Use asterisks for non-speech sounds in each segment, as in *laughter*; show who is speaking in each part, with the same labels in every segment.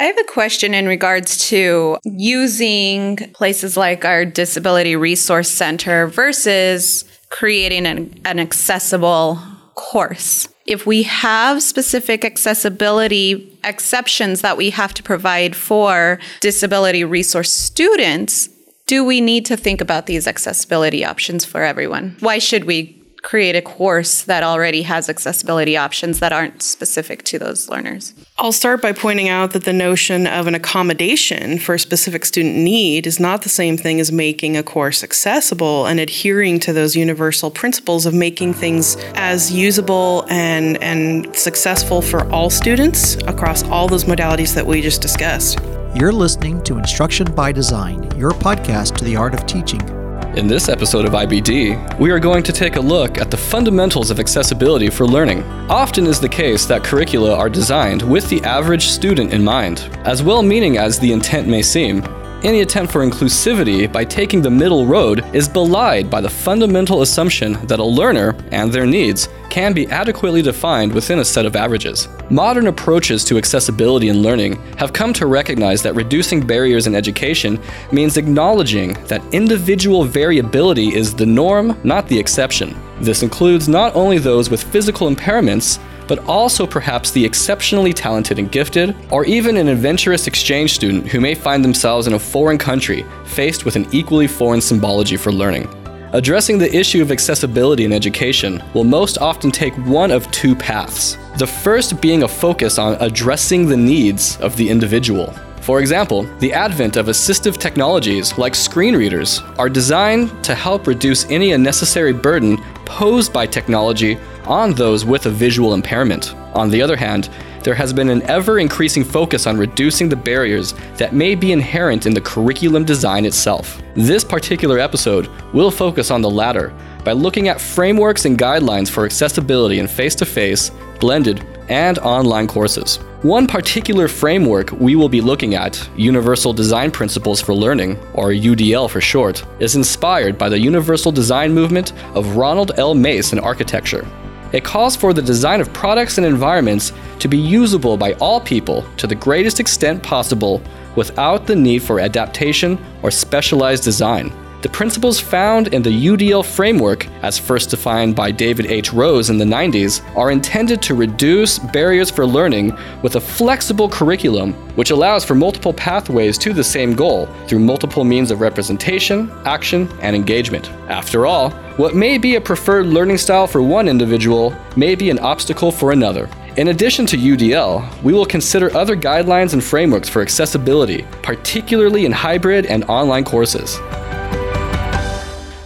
Speaker 1: I have a question in regards to using places like our Disability Resource Center versus creating an, an accessible course. If we have specific accessibility exceptions that we have to provide for disability resource students, do we need to think about these accessibility options for everyone? Why should we create a course that already has accessibility options that aren't specific to those learners.
Speaker 2: I'll start by pointing out that the notion of an accommodation for a specific student need is not the same thing as making a course accessible and adhering to those universal principles of making things as usable and, and successful for all students across all those modalities that we just discussed.
Speaker 3: You're listening to Instruction by Design, your podcast to the art of teaching.
Speaker 4: In this episode of IBD, we are going to take a look at the fundamentals of accessibility for learning. Often is the case that curricula are designed with the average student in mind. As well meaning as the intent may seem, any attempt for inclusivity by taking the middle road is belied by the fundamental assumption that a learner and their needs can be adequately defined within a set of averages. Modern approaches to accessibility in learning have come to recognize that reducing barriers in education means acknowledging that individual variability is the norm, not the exception. This includes not only those with physical impairments, but also perhaps the exceptionally talented and gifted, or even an adventurous exchange student who may find themselves in a foreign country faced with an equally foreign symbology for learning. Addressing the issue of accessibility in education will most often take one of two paths. The first being a focus on addressing the needs of the individual. For example, the advent of assistive technologies like screen readers are designed to help reduce any unnecessary burden posed by technology on those with a visual impairment. On the other hand, there has been an ever increasing focus on reducing the barriers that may be inherent in the curriculum design itself. This particular episode will focus on the latter by looking at frameworks and guidelines for accessibility in face to face, blended, and online courses. One particular framework we will be looking at, Universal Design Principles for Learning, or UDL for short, is inspired by the Universal Design movement of Ronald L. Mace in architecture. It calls for the design of products and environments to be usable by all people to the greatest extent possible without the need for adaptation or specialized design. The principles found in the UDL framework, as first defined by David H. Rose in the 90s, are intended to reduce barriers for learning with a flexible curriculum which allows for multiple pathways to the same goal through multiple means of representation, action, and engagement. After all, what may be a preferred learning style for one individual may be an obstacle for another. In addition to UDL, we will consider other guidelines and frameworks for accessibility, particularly in hybrid and online courses.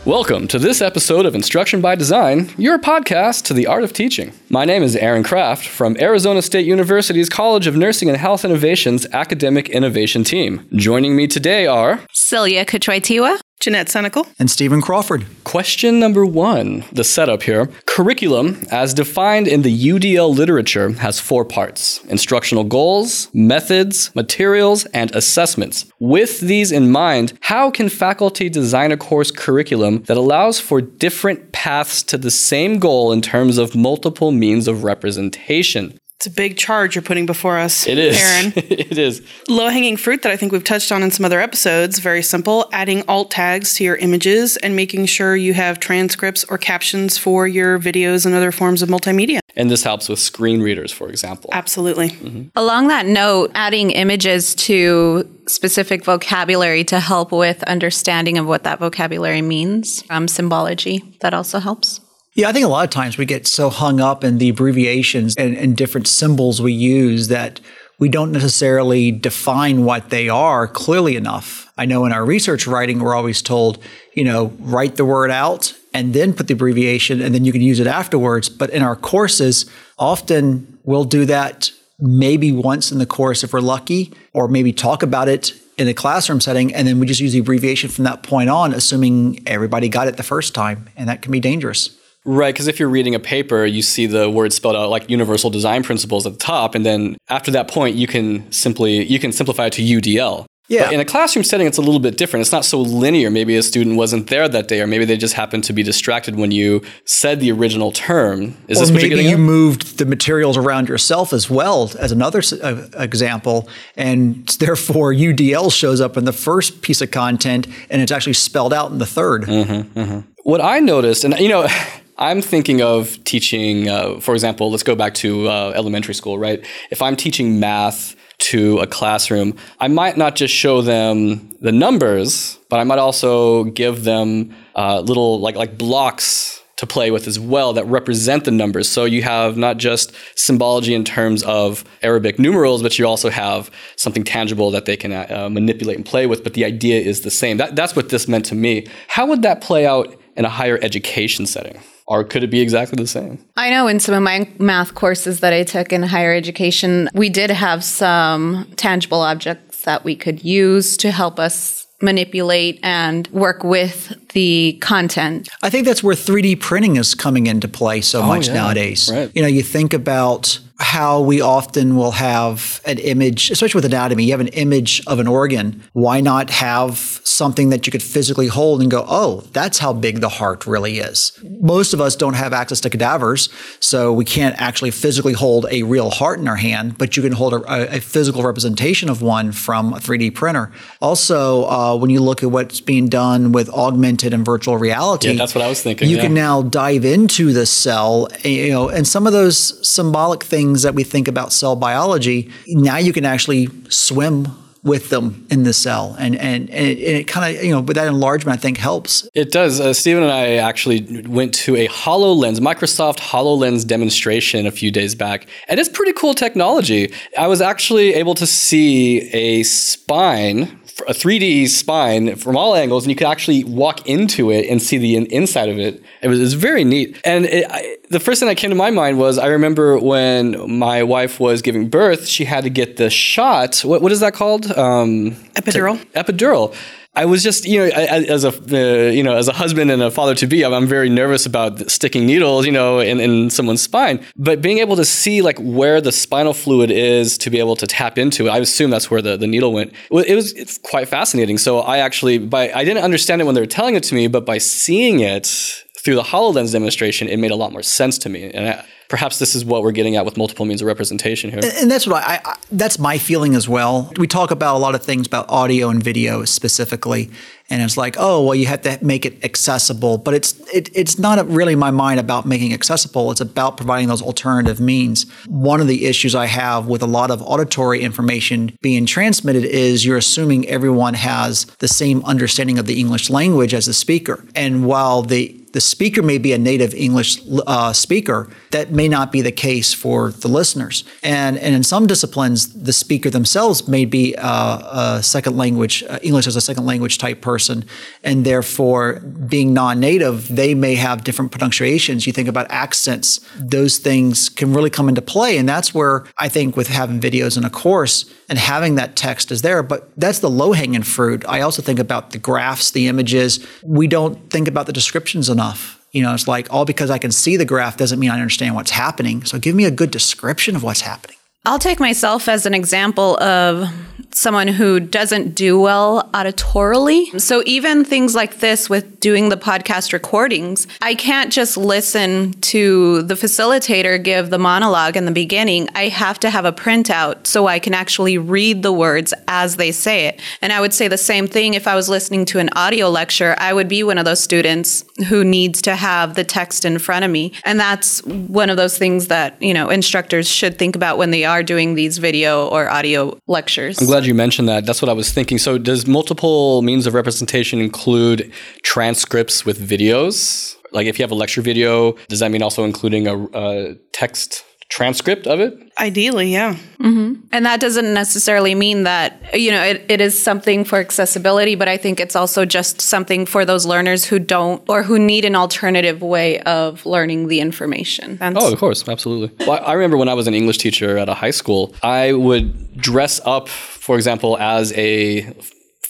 Speaker 4: Welcome to this episode of Instruction by Design, your podcast to the art of teaching. My name is Aaron Kraft from Arizona State University's College of Nursing and Health Innovations Academic Innovation Team. Joining me today are
Speaker 1: Celia Katroitiwa
Speaker 2: Jeanette Senecal.
Speaker 3: And Stephen Crawford.
Speaker 4: Question number one the setup here. Curriculum, as defined in the UDL literature, has four parts instructional goals, methods, materials, and assessments. With these in mind, how can faculty design a course curriculum that allows for different paths to the same goal in terms of multiple means of representation?
Speaker 2: It's a big charge you're putting before us,
Speaker 4: It is.
Speaker 2: Aaron. *laughs*
Speaker 4: it is.
Speaker 2: Low hanging fruit that I think we've touched on in some other episodes. Very simple adding alt tags to your images and making sure you have transcripts or captions for your videos and other forms of multimedia.
Speaker 4: And this helps with screen readers, for example.
Speaker 2: Absolutely. Mm-hmm.
Speaker 1: Along that note, adding images to specific vocabulary to help with understanding of what that vocabulary means from symbology, that also helps.
Speaker 3: Yeah, I think a lot of times we get so hung up in the abbreviations and, and different symbols we use that we don't necessarily define what they are clearly enough. I know in our research writing, we're always told, you know, write the word out and then put the abbreviation and then you can use it afterwards. But in our courses, often we'll do that maybe once in the course if we're lucky, or maybe talk about it in a classroom setting. And then we just use the abbreviation from that point on, assuming everybody got it the first time. And that can be dangerous.
Speaker 4: Right, because if you're reading a paper, you see the word spelled out like universal design principles at the top, and then after that point, you can simply you can simplify it to UDL.
Speaker 3: Yeah.
Speaker 4: But in a classroom setting, it's a little bit different. It's not so linear. Maybe a student wasn't there that day, or maybe they just happened to be distracted when you said the original term. Is
Speaker 3: or
Speaker 4: this what you're
Speaker 3: maybe you
Speaker 4: at?
Speaker 3: moved the materials around yourself as well as another uh, example, and therefore UDL shows up in the first piece of content, and it's actually spelled out in the 3rd
Speaker 4: Mm-hmm. What I noticed, and you know, *laughs* I'm thinking of teaching, uh, for example, let's go back to uh, elementary school, right? If I'm teaching math to a classroom, I might not just show them the numbers, but I might also give them uh, little like like blocks to play with as well that represent the numbers. So you have not just symbology in terms of Arabic numerals, but you also have something tangible that they can uh, manipulate and play with. But the idea is the same. That, that's what this meant to me. How would that play out in a higher education setting? Or could it be exactly the same?
Speaker 1: I know in some of my math courses that I took in higher education, we did have some tangible objects that we could use to help us manipulate and work with the content.
Speaker 3: I think that's where 3D printing is coming into play so oh, much
Speaker 4: yeah.
Speaker 3: nowadays.
Speaker 4: Right.
Speaker 3: You know, you think about how we often will have an image, especially with anatomy, you have an image of an organ. Why not have something that you could physically hold and go, oh, that's how big the heart really is? Most of us don't have access to cadavers, so we can't actually physically hold a real heart in our hand, but you can hold a, a physical representation of one from a 3D printer. Also, uh, when you look at what's being done with augmented and virtual reality,
Speaker 4: Yeah, that's what I was thinking,
Speaker 3: You
Speaker 4: yeah.
Speaker 3: can now dive into the cell, you know, and some of those symbolic things that we think about cell biology, now you can actually swim with them in the cell, and and, and it, it kind of you know, but that enlargement I think helps.
Speaker 4: It does. Uh, Stephen and I actually went to a HoloLens, Microsoft HoloLens demonstration a few days back, and it's pretty cool technology. I was actually able to see a spine, a 3D spine from all angles, and you could actually walk into it and see the in- inside of it. It was, it was very neat. And it, I, the first thing that came to my mind was I remember when my wife was giving birth, she had to get the shot. What, what is that called? Um,
Speaker 2: Epidural.
Speaker 4: epidural. I was just, you know, as a, uh, you know, as a husband and a father to be, I'm, very nervous about sticking needles, you know, in, in someone's spine. But being able to see like where the spinal fluid is to be able to tap into it, I assume that's where the, the needle went. It was it's quite fascinating. So I actually, by I didn't understand it when they were telling it to me, but by seeing it through the Hololens demonstration, it made a lot more sense to me. And I, perhaps this is what we're getting at with multiple means of representation here.
Speaker 3: and that's what I, I that's my feeling as well. We talk about a lot of things about audio and video specifically, and it's like, oh, well, you have to make it accessible, but it's it, it's not really my mind about making it accessible. It's about providing those alternative means. One of the issues I have with a lot of auditory information being transmitted is you're assuming everyone has the same understanding of the English language as the speaker, and while the the speaker may be a native English uh, speaker, that may not be the case for the listeners. And, and in some disciplines, the speaker themselves may be uh, a second language, uh, English as a second language type person. And therefore, being non native, they may have different pronunciations. You think about accents, those things can really come into play. And that's where I think with having videos in a course and having that text is there, but that's the low hanging fruit. I also think about the graphs, the images. We don't think about the descriptions enough. You know, it's like all because I can see the graph doesn't mean I understand what's happening. So give me a good description of what's happening.
Speaker 1: I'll take myself as an example of someone who doesn't do well auditorily. So even things like this with doing the podcast recordings, I can't just listen to the facilitator give the monologue in the beginning. I have to have a printout so I can actually read the words as they say it. And I would say the same thing if I was listening to an audio lecture, I would be one of those students who needs to have the text in front of me. And that's one of those things that, you know, instructors should think about when they are doing these video or audio lectures.
Speaker 4: I'm glad you mentioned that. That's what I was thinking. So, does multiple means of representation include transcripts with videos? Like, if you have a lecture video, does that mean also including a, a text transcript of it?
Speaker 2: Ideally, yeah. Mm-hmm.
Speaker 1: And that doesn't necessarily mean that, you know, it, it is something for accessibility, but I think it's also just something for those learners who don't or who need an alternative way of learning the information. That's,
Speaker 4: Oh, of course, absolutely. Well, I remember when I was an English teacher at a high school, I would dress up, for example, as a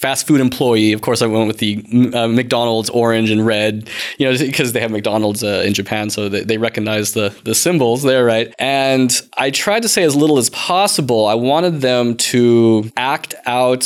Speaker 4: fast food employee. Of course, I went with the uh, McDonald's orange and red, you know, because they have McDonald's uh, in Japan, so they, they recognize the the symbols there, right? And I tried to say as little as possible. I wanted them to act out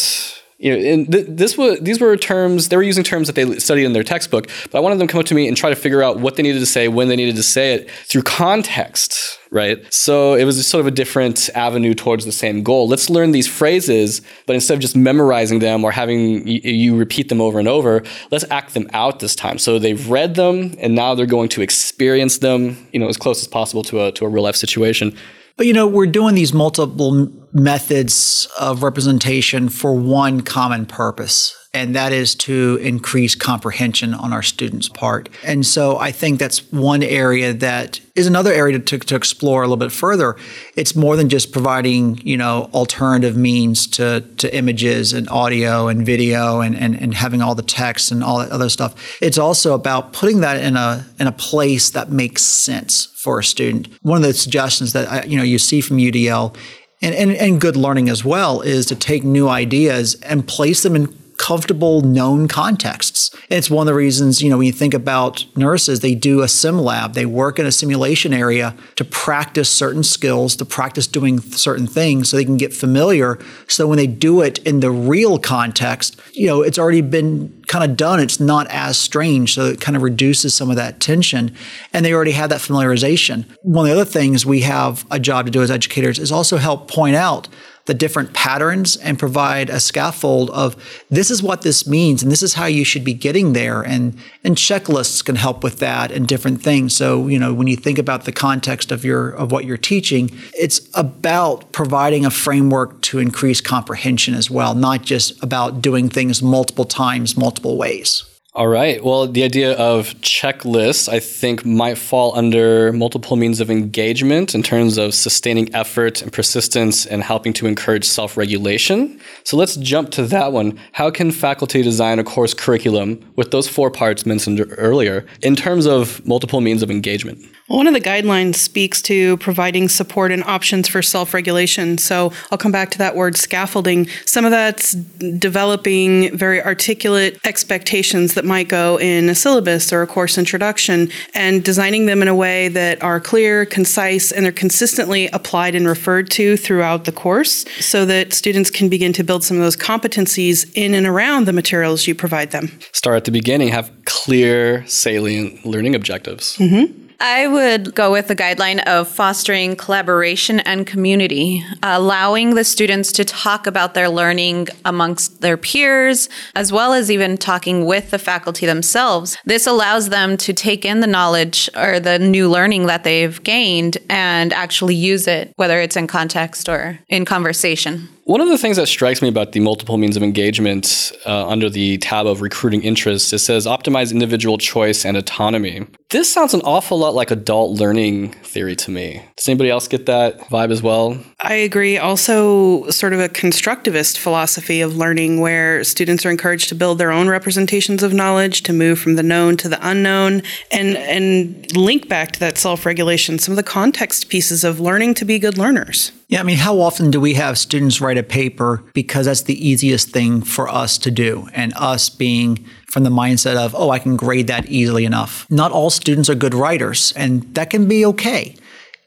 Speaker 4: you know, and th- this was these were terms they were using terms that they studied in their textbook, but I wanted them to come up to me and try to figure out what they needed to say, when they needed to say it through context, right? So it was sort of a different avenue towards the same goal. Let's learn these phrases, but instead of just memorizing them or having y- you repeat them over and over, let's act them out this time. So they've read them and now they're going to experience them, you know, as close as possible to a to a real life situation.
Speaker 3: But you know, we're doing these multiple methods of representation for one common purpose, and that is to increase comprehension on our students' part. And so I think that's one area that is another area to, to explore a little bit further. It's more than just providing, you know, alternative means to, to images and audio and video and, and, and having all the text and all that other stuff. It's also about putting that in a in a place that makes sense for a student. One of the suggestions that I, you know you see from UDL and, and, and good learning as well is to take new ideas and place them in comfortable known contexts. And it's one of the reasons, you know, when you think about nurses, they do a sim lab. They work in a simulation area to practice certain skills, to practice doing certain things so they can get familiar. So when they do it in the real context, you know, it's already been kind of done. It's not as strange. So it kind of reduces some of that tension. And they already have that familiarization. One of the other things we have a job to do as educators is also help point out the different patterns and provide a scaffold of this is what this means and this is how you should be getting there and and checklists can help with that and different things. So you know when you think about the context of your of what you're teaching it's about providing a framework to increase comprehension as well not just about doing things multiple times multiple ways
Speaker 4: all right. Well, the idea of checklists, I think, might fall under multiple means of engagement in terms of sustaining effort and persistence and helping to encourage self regulation. So let's jump to that one. How can faculty design a course curriculum with those four parts mentioned earlier in terms of multiple means of engagement?
Speaker 2: One of the guidelines speaks to providing support and options for self regulation. So I'll come back to that word scaffolding. Some of that's developing very articulate expectations that might go in a syllabus or a course introduction and designing them in a way that are clear, concise, and they're consistently applied and referred to throughout the course so that students can begin to build some of those competencies in and around the materials you provide them.
Speaker 4: Start at the beginning, have clear, salient learning objectives.
Speaker 2: Mm-hmm.
Speaker 1: I would go with the guideline of fostering collaboration and community, allowing the students to talk about their learning amongst their peers, as well as even talking with the faculty themselves. This allows them to take in the knowledge or the new learning that they've gained and actually use it, whether it's in context or in conversation.
Speaker 4: One of the things that strikes me about the multiple means of engagement uh, under the tab of recruiting interests, it says optimize individual choice and autonomy. This sounds an awful lot like adult learning theory to me. Does anybody else get that vibe as well?
Speaker 2: I agree. Also, sort of a constructivist philosophy of learning where students are encouraged to build their own representations of knowledge, to move from the known to the unknown, and, and link back to that self regulation, some of the context pieces of learning to be good learners.
Speaker 3: Yeah, I mean, how often do we have students write a paper because that's the easiest thing for us to do? And us being from the mindset of, oh, I can grade that easily enough. Not all students are good writers, and that can be okay.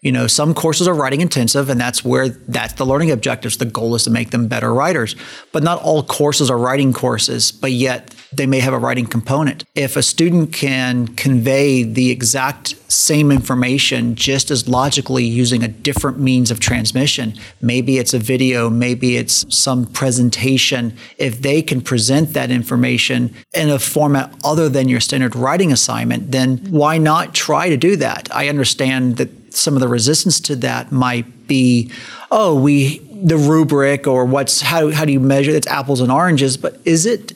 Speaker 3: You know, some courses are writing intensive, and that's where that's the learning objectives. The goal is to make them better writers. But not all courses are writing courses, but yet they may have a writing component. If a student can convey the exact same information just as logically using a different means of transmission, maybe it's a video, maybe it's some presentation, if they can present that information in a format other than your standard writing assignment, then why not try to do that? I understand that some of the resistance to that might be, oh, we the rubric or what's how how do you measure it's apples and oranges, but is it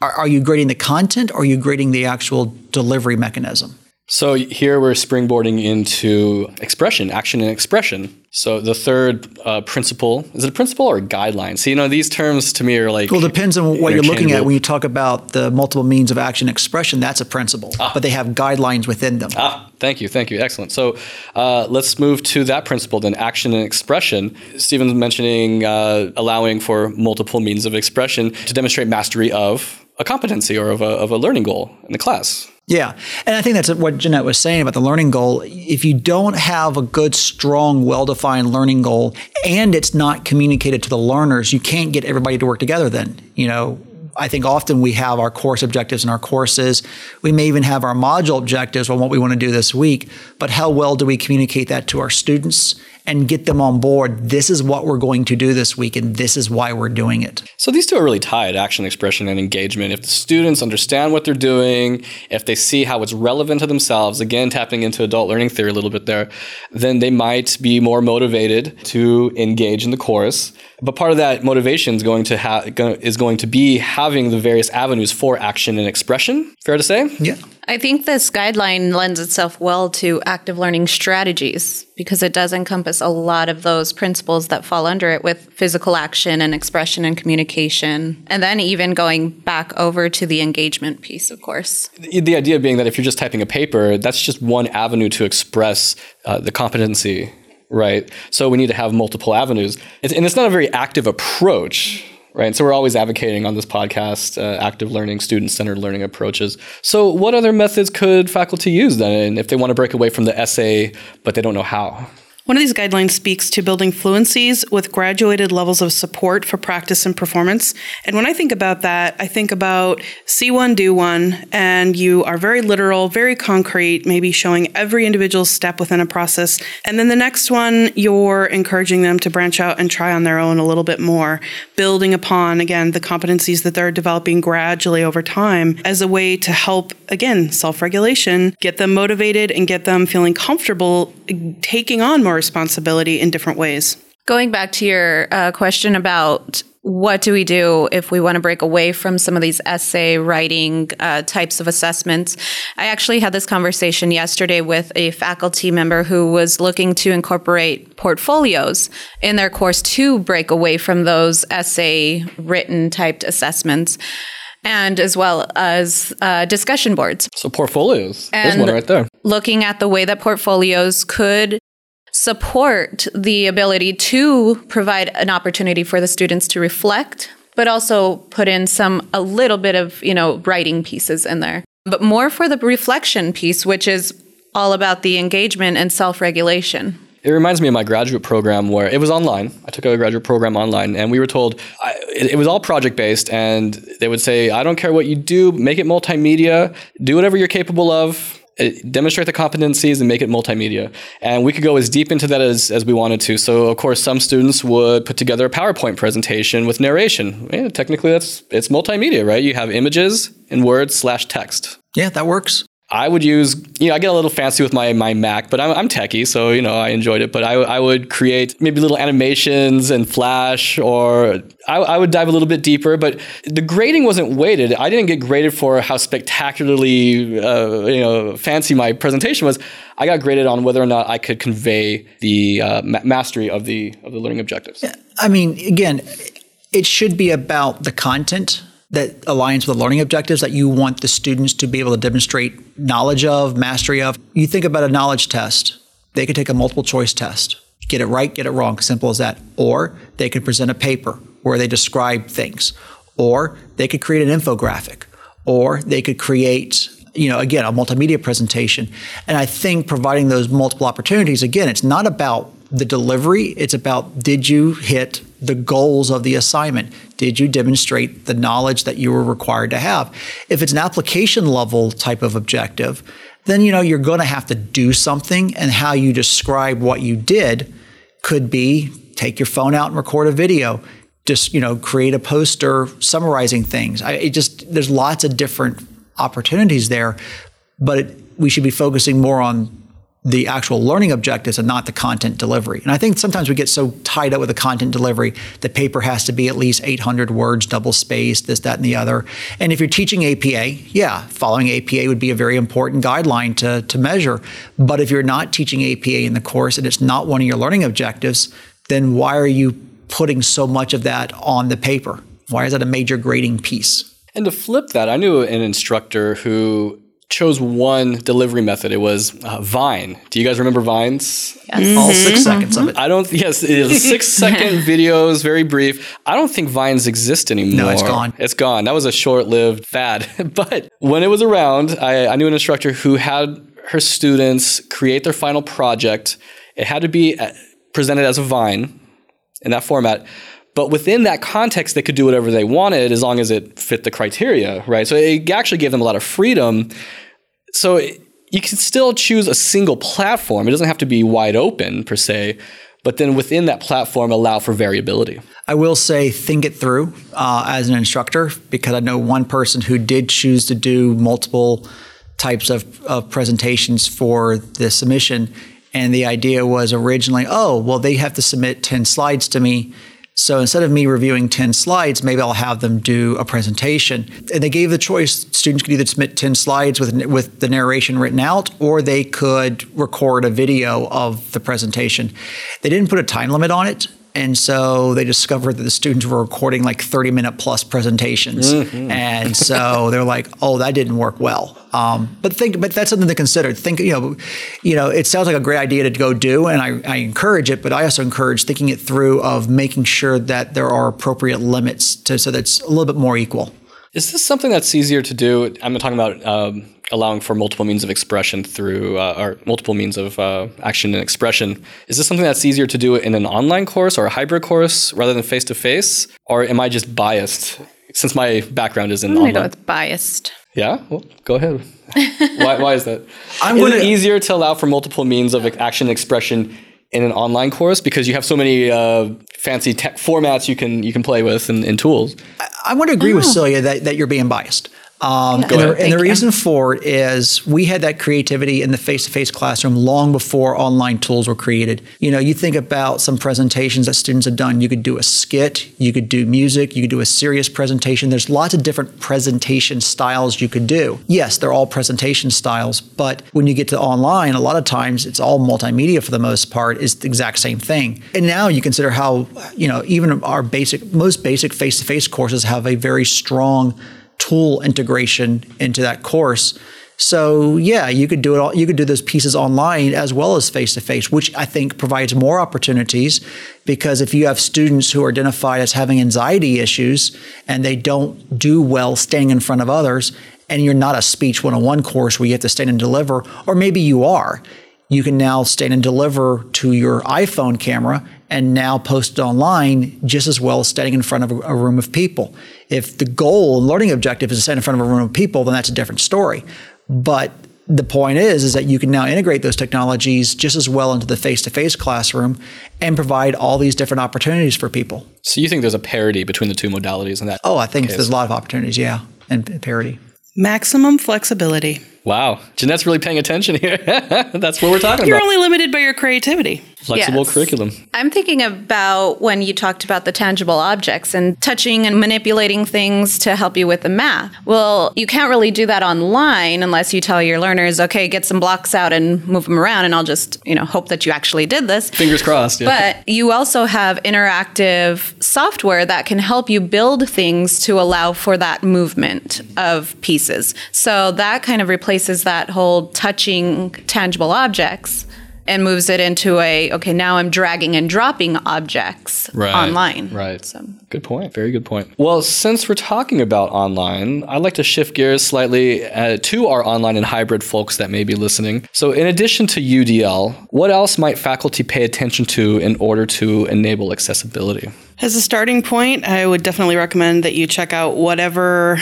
Speaker 3: are, are you grading the content or are you grading the actual delivery mechanism?
Speaker 4: So here we're springboarding into expression, action and expression. So the third uh, principle is it a principle or a guideline? So you know these terms to me are like
Speaker 3: well, it depends on what you're looking at when you talk about the multiple means of action expression. That's a principle, ah. but they have guidelines within them.
Speaker 4: Ah, thank you, thank you, excellent. So uh, let's move to that principle then, action and expression. Stephen's mentioning uh, allowing for multiple means of expression to demonstrate mastery of a competency or of a, of a learning goal in the class.
Speaker 3: Yeah. And I think that's what Jeanette was saying about the learning goal. If you don't have a good, strong, well defined learning goal and it's not communicated to the learners, you can't get everybody to work together then. You know, I think often we have our course objectives in our courses. We may even have our module objectives on what we want to do this week, but how well do we communicate that to our students and get them on board? This is what we're going to do this week, and this is why we're doing it.
Speaker 4: So these two are really tied action expression and engagement. If the students understand what they're doing, if they see how it's relevant to themselves, again, tapping into adult learning theory a little bit there, then they might be more motivated to engage in the course. But part of that motivation is going to ha- is going to be having the various avenues for action and expression. Fair to say?
Speaker 3: Yeah.
Speaker 1: I think this guideline lends itself well to active learning strategies because it does encompass a lot of those principles that fall under it with physical action and expression and communication. And then even going back over to the engagement piece, of course.
Speaker 4: The idea being that if you're just typing a paper, that's just one avenue to express uh, the competency right? So we need to have multiple avenues. And it's not a very active approach, right? So we're always advocating on this podcast uh, active learning, student centered learning approaches. So, what other methods could faculty use then if they want to break away from the essay, but they don't know how?
Speaker 2: One of these guidelines speaks to building fluencies with graduated levels of support for practice and performance. And when I think about that, I think about see one, do one, and you are very literal, very concrete, maybe showing every individual step within a process. And then the next one, you're encouraging them to branch out and try on their own a little bit more, building upon, again, the competencies that they're developing gradually over time as a way to help, again, self regulation, get them motivated and get them feeling comfortable taking on more more responsibility in different ways.
Speaker 1: Going back to your uh, question about what do we do if we want to break away from some of these essay writing uh, types of assessments? I actually had this conversation yesterday with a faculty member who was looking to incorporate portfolios in their course to break away from those essay written typed assessments and as well as uh, discussion boards.
Speaker 4: So portfolios, and there's one right there.
Speaker 1: Looking at the way that portfolios could support the ability to provide an opportunity for the students to reflect but also put in some a little bit of you know writing pieces in there but more for the reflection piece which is all about the engagement and self-regulation
Speaker 4: it reminds me of my graduate program where it was online. I took a graduate program online, and we were told I, it, it, was all project based. And they would say, I don't care what you do, make it multimedia, do whatever you're capable of. Uh, demonstrate the competencies and make it multimedia. And we could go as deep into that as, as we wanted to. So, of course, some students would put together a PowerPoint presentation with narration. Yeah, technically, that's it's multimedia, right? You have images and words slash text.
Speaker 3: Yeah, that works.
Speaker 4: I would use, you know, I get a little fancy with my, my Mac, but I'm, I'm techie, so, you know, I enjoyed it. But I, I would create maybe little animations and Flash, or I, I would dive a little bit deeper. But the grading wasn't weighted. I didn't get graded for how spectacularly, uh, you know, fancy my presentation was. I got graded on whether or not I could convey the uh, ma- mastery of the of the learning objectives.
Speaker 3: I mean, again, it should be about the content that aligns with the learning objectives that you want the students to be able to demonstrate knowledge of, mastery of. You think about a knowledge test. They could take a multiple choice test. Get it right, get it wrong, simple as that. Or they could present a paper where they describe things. Or they could create an infographic. Or they could create you know, again, a multimedia presentation. And I think providing those multiple opportunities, again, it's not about the delivery, it's about did you hit the goals of the assignment? Did you demonstrate the knowledge that you were required to have? If it's an application level type of objective, then you know you're going to have to do something and how you describe what you did could be take your phone out and record a video just you know create a poster summarizing things I, it just there's lots of different opportunities there but it, we should be focusing more on the actual learning objectives and not the content delivery. And I think sometimes we get so tied up with the content delivery, the paper has to be at least 800 words, double spaced, this, that, and the other. And if you're teaching APA, yeah, following APA would be a very important guideline to, to measure. But if you're not teaching APA in the course and it's not one of your learning objectives, then why are you putting so much of that on the paper? Why is that a major grading piece?
Speaker 4: And to flip that, I knew an instructor who chose one delivery method. It was uh, Vine. Do you guys remember Vines?
Speaker 1: Yes.
Speaker 3: All 6 seconds of it.
Speaker 4: I don't. Yes, it is *laughs* six second videos, very brief. I don't think Vines exist anymore.
Speaker 3: No, it's gone.
Speaker 4: It's gone. That was a short lived fad. *laughs* but when it was around, I, I knew an instructor who had her students create their final project. It had to be uh, presented as a Vine in that format. But within that context, they could do whatever they wanted as long as it fit the criteria, right? So it actually gave them a lot of freedom. So it, you can still choose a single platform. It doesn't have to be wide open per se, but then within that platform, allow for variability.
Speaker 3: I will say, think it through uh, as an instructor because I know one person who did choose to do multiple types of, of presentations for the submission. And the idea was originally, oh, well, they have to submit 10 slides to me. So instead of me reviewing 10 slides, maybe I'll have them do a presentation. And they gave the choice students could either submit 10 slides with, with the narration written out, or they could record a video of the presentation. They didn't put a time limit on it. And so they discovered that the students were recording like 30 minute plus presentations. Mm-hmm. And so they're like, oh, that didn't work well. Um, but think, but that's something to consider. Think, you know, you know, it sounds like a great idea to go do, and I, I encourage it. But I also encourage thinking it through of making sure that there are appropriate limits to so that's a little bit more equal.
Speaker 4: Is this something that's easier to do? I'm talking about um, allowing for multiple means of expression through, uh, or multiple means of uh, action and expression. Is this something that's easier to do in an online course or a hybrid course rather than face to face? Or am I just biased since my background is in
Speaker 1: I'm
Speaker 4: online?
Speaker 1: go with biased.
Speaker 4: Yeah, well, go ahead. *laughs* why, why is that?
Speaker 3: I'm
Speaker 4: is
Speaker 3: gonna-
Speaker 4: it easier to allow for multiple means of action and expression in an online course because you have so many uh, fancy tech formats you can you can play with and, and tools?
Speaker 3: I want to agree with Celia that, that you're being biased. Um, and the, and the reason for it is we had that creativity in the face-to-face classroom long before online tools were created. You know, you think about some presentations that students have done. You could do a skit, you could do music, you could do a serious presentation. There's lots of different presentation styles you could do. Yes, they're all presentation styles, but when you get to online, a lot of times it's all multimedia for the most part. Is the exact same thing. And now you consider how you know even our basic, most basic face-to-face courses have a very strong tool integration into that course. So yeah, you could do it all. You could do those pieces online as well as face to face, which I think provides more opportunities because if you have students who are identified as having anxiety issues and they don't do well staying in front of others, and you're not a speech 101 course where you have to stand and deliver, or maybe you are, you can now stand and deliver to your iPhone camera and now post it online just as well as standing in front of a, a room of people. If the goal and learning objective is to stand in front of a room of people, then that's a different story. But the point is, is that you can now integrate those technologies just as well into the face-to-face classroom and provide all these different opportunities for people.
Speaker 4: So you think there's a parity between the two modalities in that?
Speaker 3: Oh, I think there's a lot of opportunities, yeah, and parity.
Speaker 2: Maximum flexibility.
Speaker 4: Wow, Jeanette's really paying attention here. *laughs* That's what we're talking about.
Speaker 2: You're only limited by your creativity.
Speaker 4: Flexible
Speaker 1: Yes.
Speaker 4: curriculum.
Speaker 1: I'm thinking about when you talked about the tangible objects and touching and manipulating things to help you with the math. Well, you can't really do that online unless you tell your learners, okay, get some blocks out and move them around, and I'll just, you know, hope that you actually did this.
Speaker 4: Fingers crossed. Yeah.
Speaker 1: But you also have interactive software that can help you build things to allow for that movement of pieces. So that kind of replaces that whole touching tangible objects and moves it into a okay, now I'm dragging and dropping objects
Speaker 4: Right,
Speaker 1: online.
Speaker 4: right.
Speaker 1: So
Speaker 4: Good point. Very good point. Well, since we're talking about online, I'd like to shift gears slightly uh, to our online and hybrid folks that may be listening. So, in addition to UDL, what else might faculty pay attention to in order to enable accessibility?
Speaker 2: As a starting point, I would definitely recommend that you check out whatever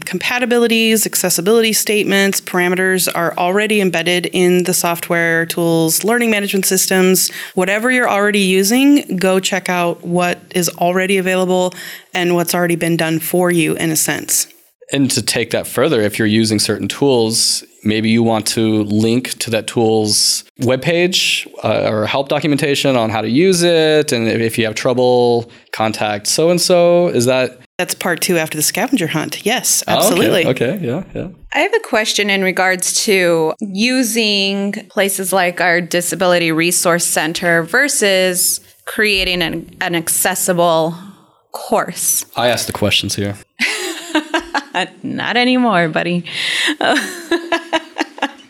Speaker 2: compatibilities, accessibility statements, parameters are already embedded in the software tools, learning management systems, whatever you're already using, go check out what is already available and what's already been done for you in a sense.
Speaker 4: And to take that further, if you're using certain tools, maybe you want to link to that tool's webpage uh, or help documentation on how to use it. And if you have trouble, contact so and so. Is that
Speaker 2: That's part two after the scavenger hunt. Yes,
Speaker 4: Oh, okay,
Speaker 2: absolutely.
Speaker 4: Okay, yeah, yeah.
Speaker 1: I have a question in regards to using places like our Disability Resource Center versus creating an, an accessible course.
Speaker 4: I asked the questions here. *laughs*
Speaker 1: Uh, not anymore, buddy.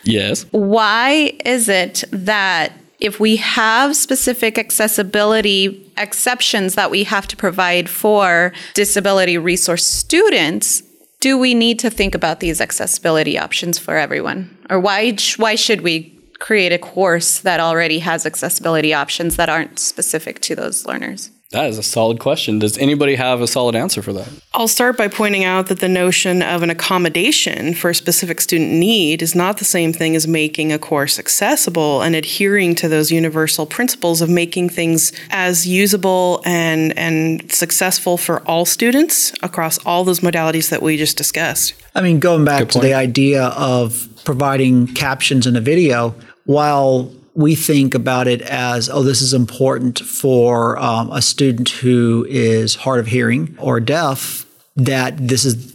Speaker 4: yes.
Speaker 1: Why is it that if we have specific accessibility exceptions that we have to provide for disability resource students, do we need to think about these accessibility options for everyone? Or why, why should we create a course that already has accessibility options that aren't specific to those learners?
Speaker 4: That is a solid question. Does anybody have a solid answer for that?
Speaker 2: I'll start by pointing out that the notion of an accommodation for a specific student need is not the same thing as making a course accessible and adhering to those universal principles of making things as usable and, and successful for all students across all those modalities that we just discussed.
Speaker 3: I mean, going back to the idea of providing captions in a video, while we think about it as, oh, this is important for um, a student who is hard of hearing or deaf, that this is,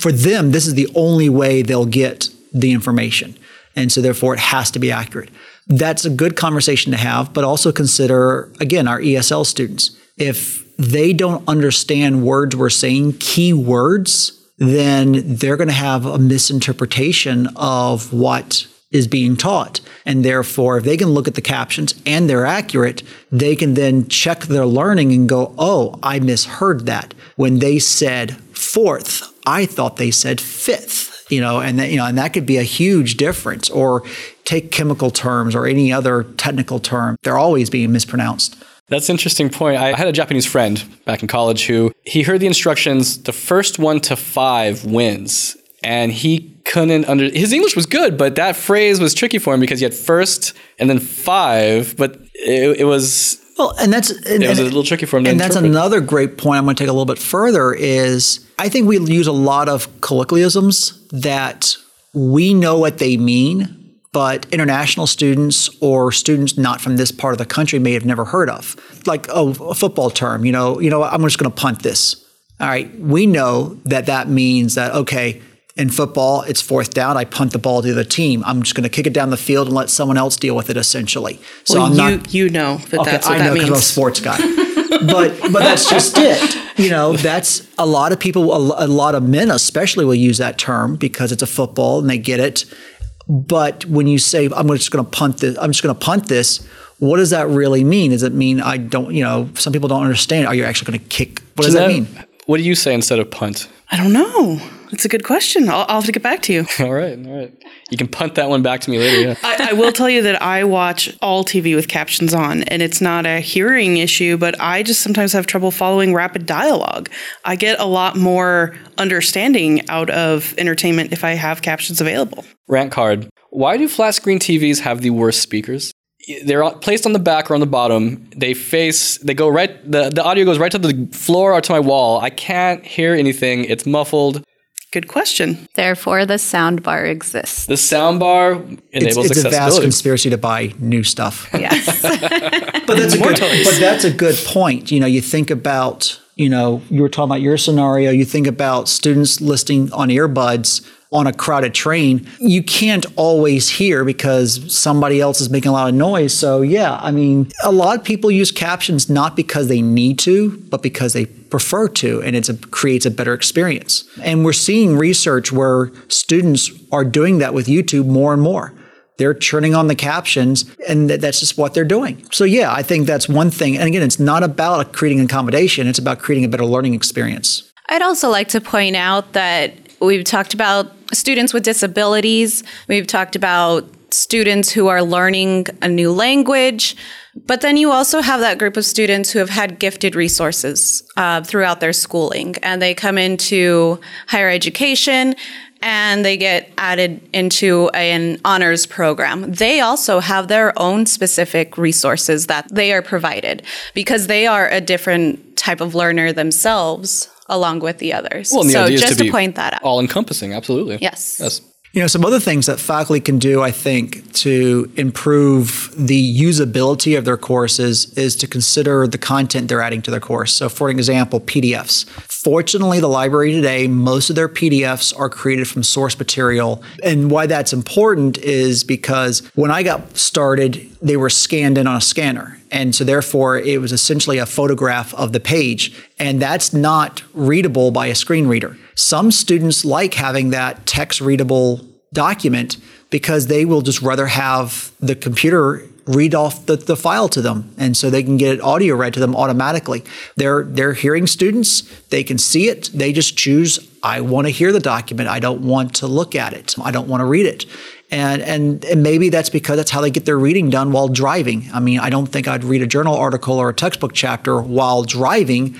Speaker 3: for them, this is the only way they'll get the information. And so therefore it has to be accurate. That's a good conversation to have, but also consider, again, our ESL students. If they don't understand words we're saying, key words, then they're going to have a misinterpretation of what is being taught. And therefore, if they can look at the captions and they're accurate, they can then check their learning and go, oh, I misheard that. When they said fourth, I thought they said fifth. You know, and that, you know, and that could be a huge difference. Or take chemical terms or any other technical term; they're always being mispronounced.
Speaker 4: That's an interesting point. I had a Japanese friend back in college who he heard the instructions, the first one to five wins. And he couldn't under his English was good, but that phrase was tricky for him because he had first and then five, but it, it was
Speaker 3: well, and that's and,
Speaker 4: it was a little tricky for him.
Speaker 3: and
Speaker 4: interpret.
Speaker 3: that's another great point. I'm going to take a little bit further. Is I think we use a lot of colloquialisms that we know what they mean, but international students or students not from this part of the country may have never heard of. Like oh, a football term, you know, you know, I'm just going to punt this. All right, we know that that means that okay, in football, it's fourth down. I punt the ball to the team. I'm just going to kick it down the field and let someone else deal with it. Essentially,
Speaker 2: so well, I'm you, not. You know that
Speaker 3: okay,
Speaker 2: that's what
Speaker 3: I know
Speaker 2: because
Speaker 3: I'm a sports guy, *laughs* but but that's just it. You know, that's a lot of people. A, a lot of men, especially, will use that term because it's a football and they get it. But when you say I'm just going to punt this, I'm just going to punt this. What does that really mean? Does it mean I don't? You know, some people don't understand. Are you actually going to kick? What does that mean?
Speaker 4: What do you say instead of punt?
Speaker 2: I don't know. That's a good question. I'll, I'll, have to get back to you. *laughs*
Speaker 4: all right, all right. You can punt that one back to me later. Yeah.
Speaker 2: I, I, will tell you that I watch all TV with captions on, and it's not a hearing issue, but I just sometimes have trouble following rapid dialogue. I get a lot more understanding out of entertainment if I have captions available.
Speaker 4: Rant card. Why do flat screen TVs have the worst speakers? they're placed on the back or on the bottom. They face, they go right, the, the audio goes right to the floor or to my wall. I can't hear anything. It's muffled.
Speaker 2: Good question.
Speaker 1: Therefore, the sound bar exists.
Speaker 4: The sound bar enables
Speaker 3: it's, it's
Speaker 4: accessibility.
Speaker 3: a vast conspiracy to buy new stuff.
Speaker 1: Yes, *laughs*
Speaker 3: but that's a good. But that's a good point. You know, you think about. You know, you were talking about your scenario. You think about students listening on earbuds on a crowded train, you can't always hear because somebody else is making a lot of noise. So, yeah, I mean, a lot of people use captions not because they need to, but because they prefer to, and it creates a better experience. And we're seeing research where students are doing that with YouTube more and more. They're churning on the captions, and that's just what they're doing. So, yeah, I think that's one thing. And again, it's not about creating accommodation, it's about creating a better learning experience.
Speaker 1: I'd also like to point out that we've talked about students with disabilities, we've talked about students who are learning a new language. But then you also have that group of students who have had gifted resources uh, throughout their schooling, and they come into higher education and they get added into an honors program. They also have their own specific resources that they are provided because they are a different type of learner themselves along with the others.
Speaker 4: Well, the
Speaker 1: so just
Speaker 4: to,
Speaker 1: to point that out.
Speaker 4: All encompassing, absolutely.
Speaker 1: Yes.
Speaker 4: Yes.
Speaker 3: You know, some other things that faculty can do, I think, to improve the usability of their courses is to consider the content they're adding to their course. So, for example, PDFs. Fortunately, the library today, most of their PDFs are created from source material. And why that's important is because when I got started, they were scanned in on a scanner And so, therefore, it was essentially a photograph of the page. And that's not readable by a screen reader. Some students like having that text readable document because they will just rather have the computer read off the, the file to them. And so they can get it audio read to them automatically. They're they're hearing students. They can see it. They just choose i want to hear the document. I don't want to look at it. I don't want to read it and, and and maybe that's because that's how they get their reading done while driving i mean i don't think i'd read a journal article or a textbook chapter while driving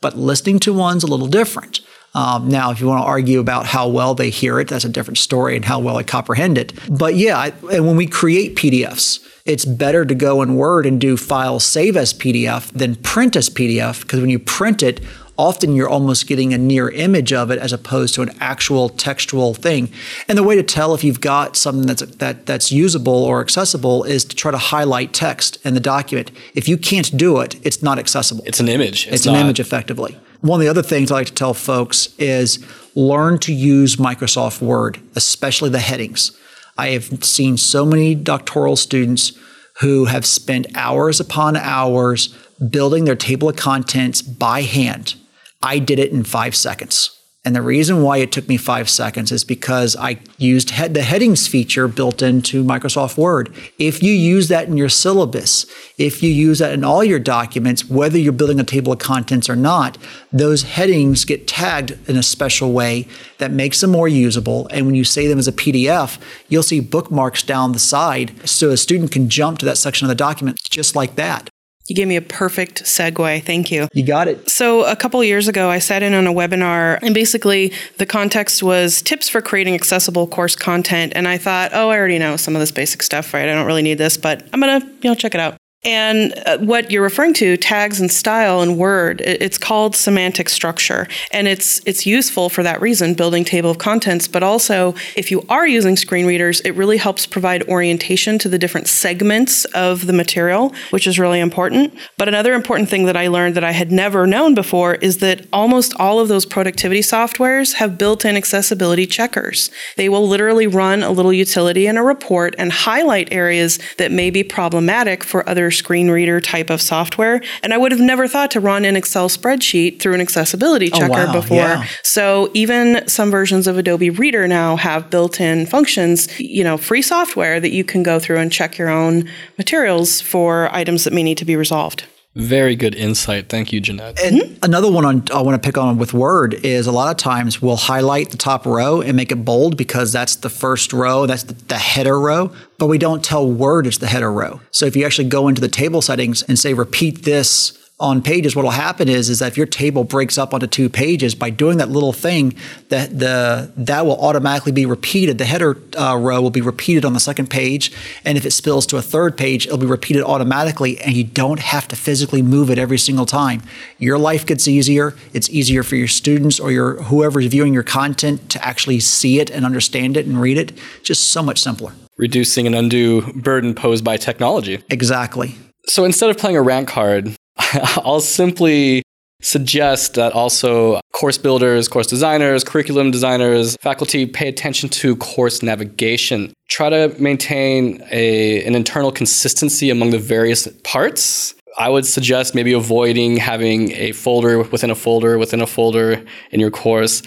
Speaker 3: but listening to one's a little different um, now, if you want to argue about how well they hear it, that's a different story and how well they comprehend it. But yeah, I, and when we create PDFs, it's better to go in Word and do file save as PDF than print as PDF because when you print it, often you're almost getting a near image of it as opposed to an actual textual thing. And the way to tell if you've got something that's that that's usable or accessible is to try to highlight text in the document. If you can't do it, it's not accessible.
Speaker 4: It's an image.
Speaker 3: It's, it's an image effectively. One of the other things I like to tell folks is learn to use Microsoft Word, especially the headings. I have seen so many doctoral students who have spent hours upon hours building their table of contents by hand. I did it in five seconds. And the reason why it took me five seconds is because I used the headings feature built into Microsoft Word. If you use that in your syllabus, if you use that in all your documents, whether you're building a table of contents or not, those headings get tagged in a special way that makes them more usable. And when you save them as a PDF, you'll see bookmarks down the side so a student can jump to that section of the document just like that.
Speaker 2: You gave me a perfect segue. Thank you.
Speaker 3: You got it.
Speaker 2: So, a couple years ago, I sat in on a webinar, and basically the context was tips for creating accessible course content. And I thought, oh, I already know some of this basic stuff, right? I don't really need this, but I'm going to, you know, check it out. And uh, what you're referring to, tags and style and Word, it's called semantic structure. And it's it's useful for that reason, building table of contents, but also if you are using screen readers, it really helps provide orientation to the different segments of the material, which is really important. But another important thing that I learned that I had never known before is that almost all of those productivity softwares have built-in accessibility checkers. They will literally run a little utility in a report and highlight areas that may be problematic for other screen reader type of software. And I would have never thought to run an Excel spreadsheet through an accessibility oh, checker oh, wow. before. Yeah. So even some versions of Adobe Reader now have built-in functions, you know, free software that you can go through and check your own materials for items that may need to be resolved.
Speaker 4: Very good insight. Thank you, Jeanette.
Speaker 3: And mm-hmm. another one on, I want to pick on with Word is a lot of times we'll highlight the top row and make it bold because that's the first row, that's the, the header row, but we don't tell Word it's the header row. So if you actually go into the table settings and say repeat this on pages, what will happen is, is that if your table breaks up onto two pages, by doing that little thing, that the that will automatically be repeated. The header uh, row will be repeated on the second page, and if it spills to a third page, it'll be repeated automatically, and you don't have to physically move it every single time. Your life gets easier. It's easier for your students or your whoever's viewing your content to actually see it and understand it and read it. Just so much simpler.
Speaker 4: Reducing an undue burden posed by technology.
Speaker 3: Exactly.
Speaker 4: So instead of playing a rank card, *laughs* I'll simply suggest that also course builders, course designers, curriculum designers, faculty pay attention to course navigation. Try to maintain a, an internal consistency among the various parts. I would suggest maybe avoiding having a folder within a folder within a folder in your course.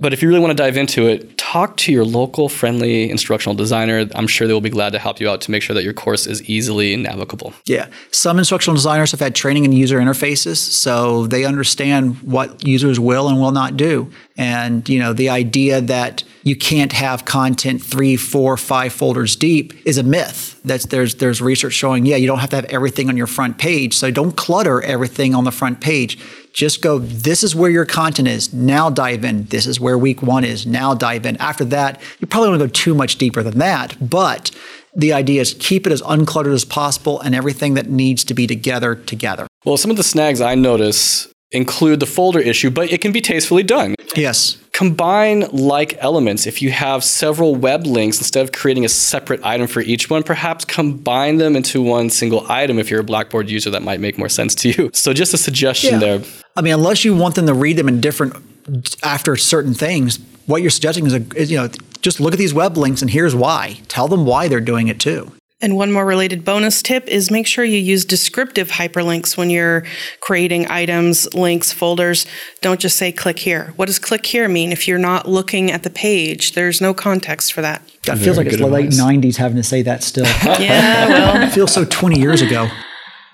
Speaker 4: But if you really want to dive into it, talk to your local friendly instructional designer. I'm sure they will be glad to help you out to make sure that your course is easily navigable.
Speaker 3: Yeah. Some instructional designers have had training in user interfaces, so they understand what users will and will not do. And, you know, the idea that you can't have content three, four, five folders deep is a myth. That's there's there's research showing, yeah, you don't have to have everything on your front page. So don't clutter everything on the front page just go, this is where your content is. Now dive in. This is where week one is. Now dive in. After that, you probably don't want to go too much deeper than that. But the idea is keep it as uncluttered as possible and everything that needs to be together, together.
Speaker 4: Well, some of the snags I notice include the folder issue, but it can be tastefully done.
Speaker 3: Yes.
Speaker 4: Combine like elements. If you have several web links, instead of creating a separate item for each one, perhaps combine them into one single item. If you're a Blackboard user, that might make more sense to you. So, just a suggestion yeah. there.
Speaker 3: I mean, unless you want them to read them in different after certain things, what you're suggesting is, a, is, you know, just look at these web links and here's why. Tell them why they're doing it too.
Speaker 2: And one more related bonus tip is make sure you use descriptive hyperlinks when you're creating items, links, folders. Don't just say click here. What does click here mean if you're not looking at the page? There's no context for that.
Speaker 3: That feels like it's
Speaker 4: good
Speaker 3: the late 90s having to say that still. *laughs*
Speaker 2: Yeah, well,
Speaker 3: it feels so 20 years ago.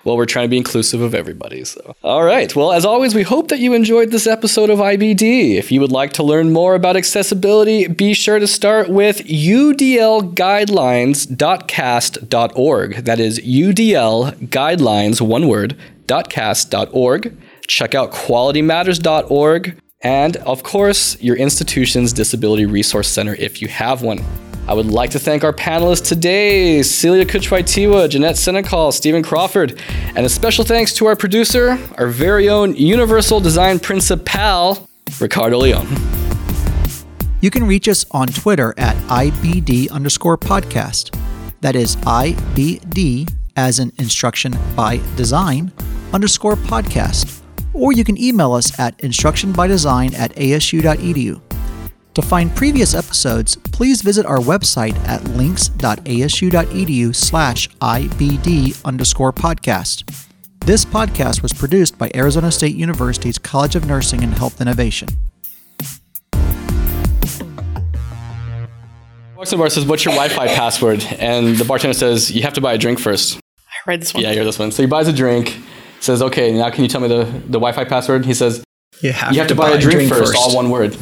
Speaker 4: Well, we're trying to be inclusive of everybody. So, all right. Well, as always, we hope that you enjoyed this episode of IBD. If you would like to learn more about accessibility, be sure to start with udlguidelines.cast.org. That is UDL guidelines, one word, .cast.org. Check out qualitymatters.org. And of course, your institution's Disability Resource Center if you have one. I would like to thank our panelists today, Celia Coochwytewa, Jeanette Senecal, Stephen Crawford, and a special thanks to our producer, our very own Universal Design Principal, Ricardo Leon.
Speaker 3: You can reach us on Twitter at IBD underscore podcast. That is IBD as in instruction by design underscore podcast. Or you can email us at instructionbydesign at asu.edu. To find previous episodes, please visit our website at links.asu.edu slash IBD underscore podcast. This podcast was produced by Arizona State University's College of Nursing and Health Innovation.
Speaker 4: Walks in the bar says, What's your Wi Fi password? And the bartender says, You have to buy a drink first.
Speaker 2: I read this one.
Speaker 4: Yeah, I hear this one. So he buys a drink, says, Okay, now can you tell me the, the Wi Fi password? He says,
Speaker 3: You have,
Speaker 4: You have to, buy, a drink, first, all one word.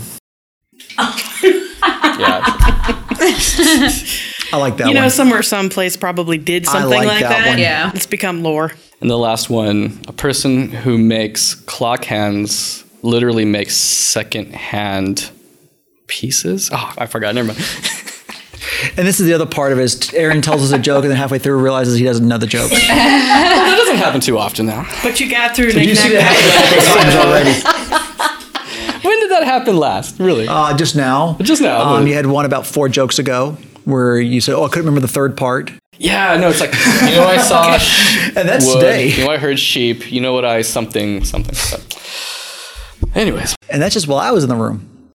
Speaker 4: Yeah. *laughs*
Speaker 3: I like that
Speaker 2: You know,
Speaker 3: one.
Speaker 2: somewhere, someplace probably did something
Speaker 3: like
Speaker 2: like,
Speaker 3: that
Speaker 2: that.
Speaker 3: one.
Speaker 1: Yeah.
Speaker 2: It's become lore.
Speaker 4: And the last one, a person who makes clock hands literally makes second hand pieces. Oh, I forgot. Never mind. *laughs*
Speaker 3: And this is the other part of it is Aaron tells us a joke and then halfway through realizes he doesn't know the joke. *laughs*
Speaker 4: that doesn't happen too often now.
Speaker 2: But you got through
Speaker 3: you see
Speaker 2: knick-knack,
Speaker 3: that
Speaker 2: paddywhack.
Speaker 3: already.
Speaker 4: When did that happen last? Really?
Speaker 3: Uh, just now.
Speaker 4: Just now,
Speaker 3: Um,
Speaker 4: but-
Speaker 3: you had one about four jokes ago where you said, "Oh, I couldn't remember the third part."
Speaker 4: yeah, no, it's like, *laughs* you know, I saw
Speaker 3: And that's
Speaker 4: wood,
Speaker 3: today.
Speaker 4: You know, I heard sheep. You know what I something, something. Anyways.
Speaker 3: And that's just while I was in the room.